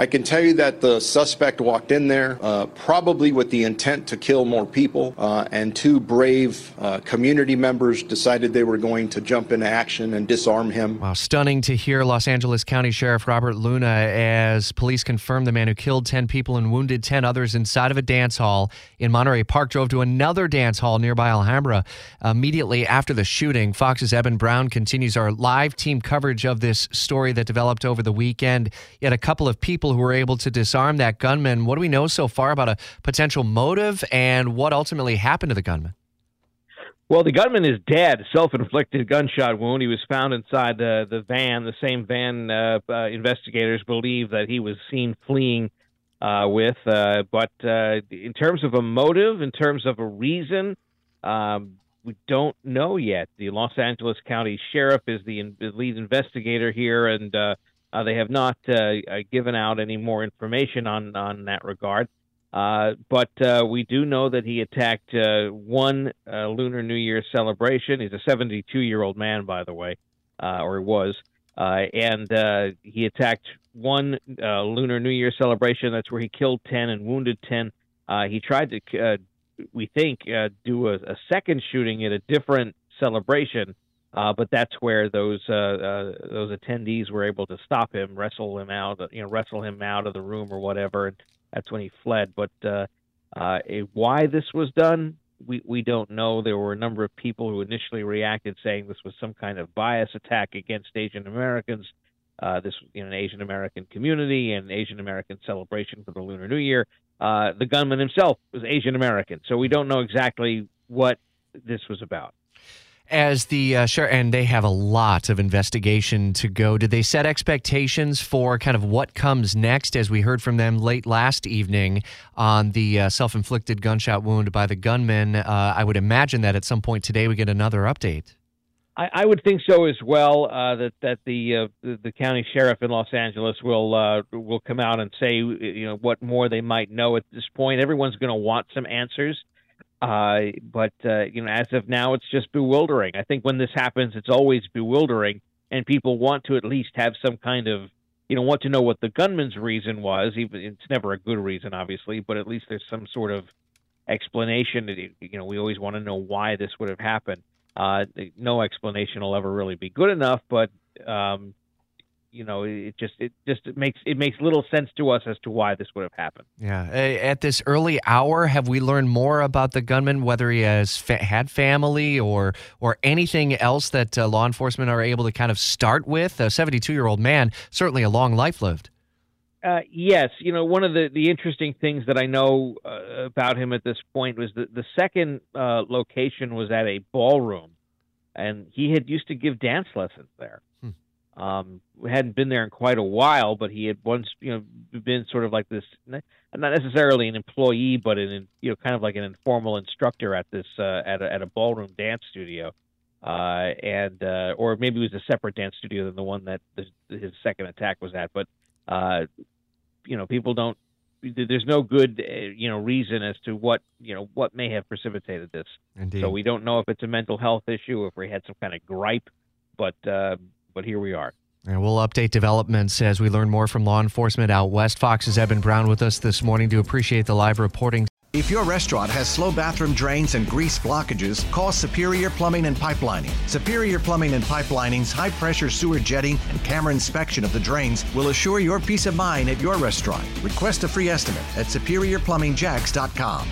I can tell you that the suspect walked in there uh, probably with the intent to kill more people, uh, and two brave uh, community members decided they were going to jump into action and disarm him. Wow, stunning to hear Los Angeles County Sheriff Robert Luna as police confirmed the man who killed 10 people and wounded 10 others inside of a dance hall in Monterey Park drove to another dance hall nearby Alhambra immediately after the shooting. Fox's Eben Brown continues our live team coverage of this story that developed over the weekend. Yet a couple of people people who were able to disarm that gunman. What do we know so far about a potential motive and what ultimately happened to the gunman? Well, the gunman is dead, self-inflicted gunshot wound. He was found inside the the van, the same van uh, uh, investigators believe that he was seen fleeing uh, with. Uh, but uh, in terms of a motive, in terms of a reason, um, we don't know yet. The Los Angeles County Sheriff is the, in, the lead investigator here, and uh, uh, they have not uh, uh, given out any more information on on that regard. Uh, but uh, we do know that he attacked uh, one Lunar New Year celebration. He's a 72 year old man, by the way, or he was. and he attacked one Lunar New Year celebration. That's where he killed 10 and wounded 10. he tried to, we think, do a, a second shooting at a different celebration uh, but that's where those uh, uh, those attendees were able to stop him, wrestle him out, you know, wrestle him out of the room or whatever, and that's when he fled. But uh, uh, why this was done, we we don't know. There were a number of people who initially reacted saying this was some kind of bias attack against Asian Americans. Uh, this you know, an Asian American community and Asian American celebration for the Lunar New Year. The gunman himself was Asian American, so we don't know exactly what this was about as the uh, sure and they have a lot of investigation to go did they set expectations for kind of what comes next as we heard from them late last evening on the uh, self-inflicted gunshot wound by the gunman uh, i would imagine that at some point today we get another update I, I would think so as well. Uh, that that the, uh, the, the county sheriff in Los Angeles will uh, will come out and say you know what more they might know at this point. Everyone's going to want some answers. Uh, but uh, you know, as of now, it's just bewildering. I think when this happens, it's always bewildering, and people want to at least have some kind of, you know, want to know what the gunman's reason was. Even it's never a good reason, obviously, but at least there's some sort of explanation. You know, we always want to know why this would have happened. Uh, no explanation will ever really be good enough, but um, you know it just it just it makes it makes little sense to us as to why this would have happened. Yeah. At this early hour have we learned more about the gunman whether he has fa- had family or or anything else that uh, law enforcement are able to kind of start with? A 72 year old man certainly a long life lived. Uh, yes, you know one of the, the interesting things that I know uh, about him at this point was that the second uh, location was at a ballroom, and he had used to give dance lessons there. Um, hadn't been there in quite a while, but he had once, you know, been sort of like this, not necessarily an employee, but an, you know, kind of like an informal instructor at this, uh, at a, at a ballroom dance studio, uh, and uh, or maybe it was a separate dance studio than the one that the, his second attack was at. But, uh, you know, people don't. There's no good, uh, you know, reason as to what, you know, what may have precipitated this. Indeed. So we don't know if it's a mental health issue, if we had some kind of gripe, but. Uh, but here we are. And we'll update developments as we learn more from law enforcement out west. Fox's Eben Brown with us this morning to appreciate the live reporting. If your restaurant has slow bathroom drains and grease blockages, call Superior Plumbing and Pipelining. Superior Plumbing and Pipelining's high pressure sewer jetting and camera inspection of the drains will assure your peace of mind at your restaurant. Request a free estimate at superiorplumbingjacks.com.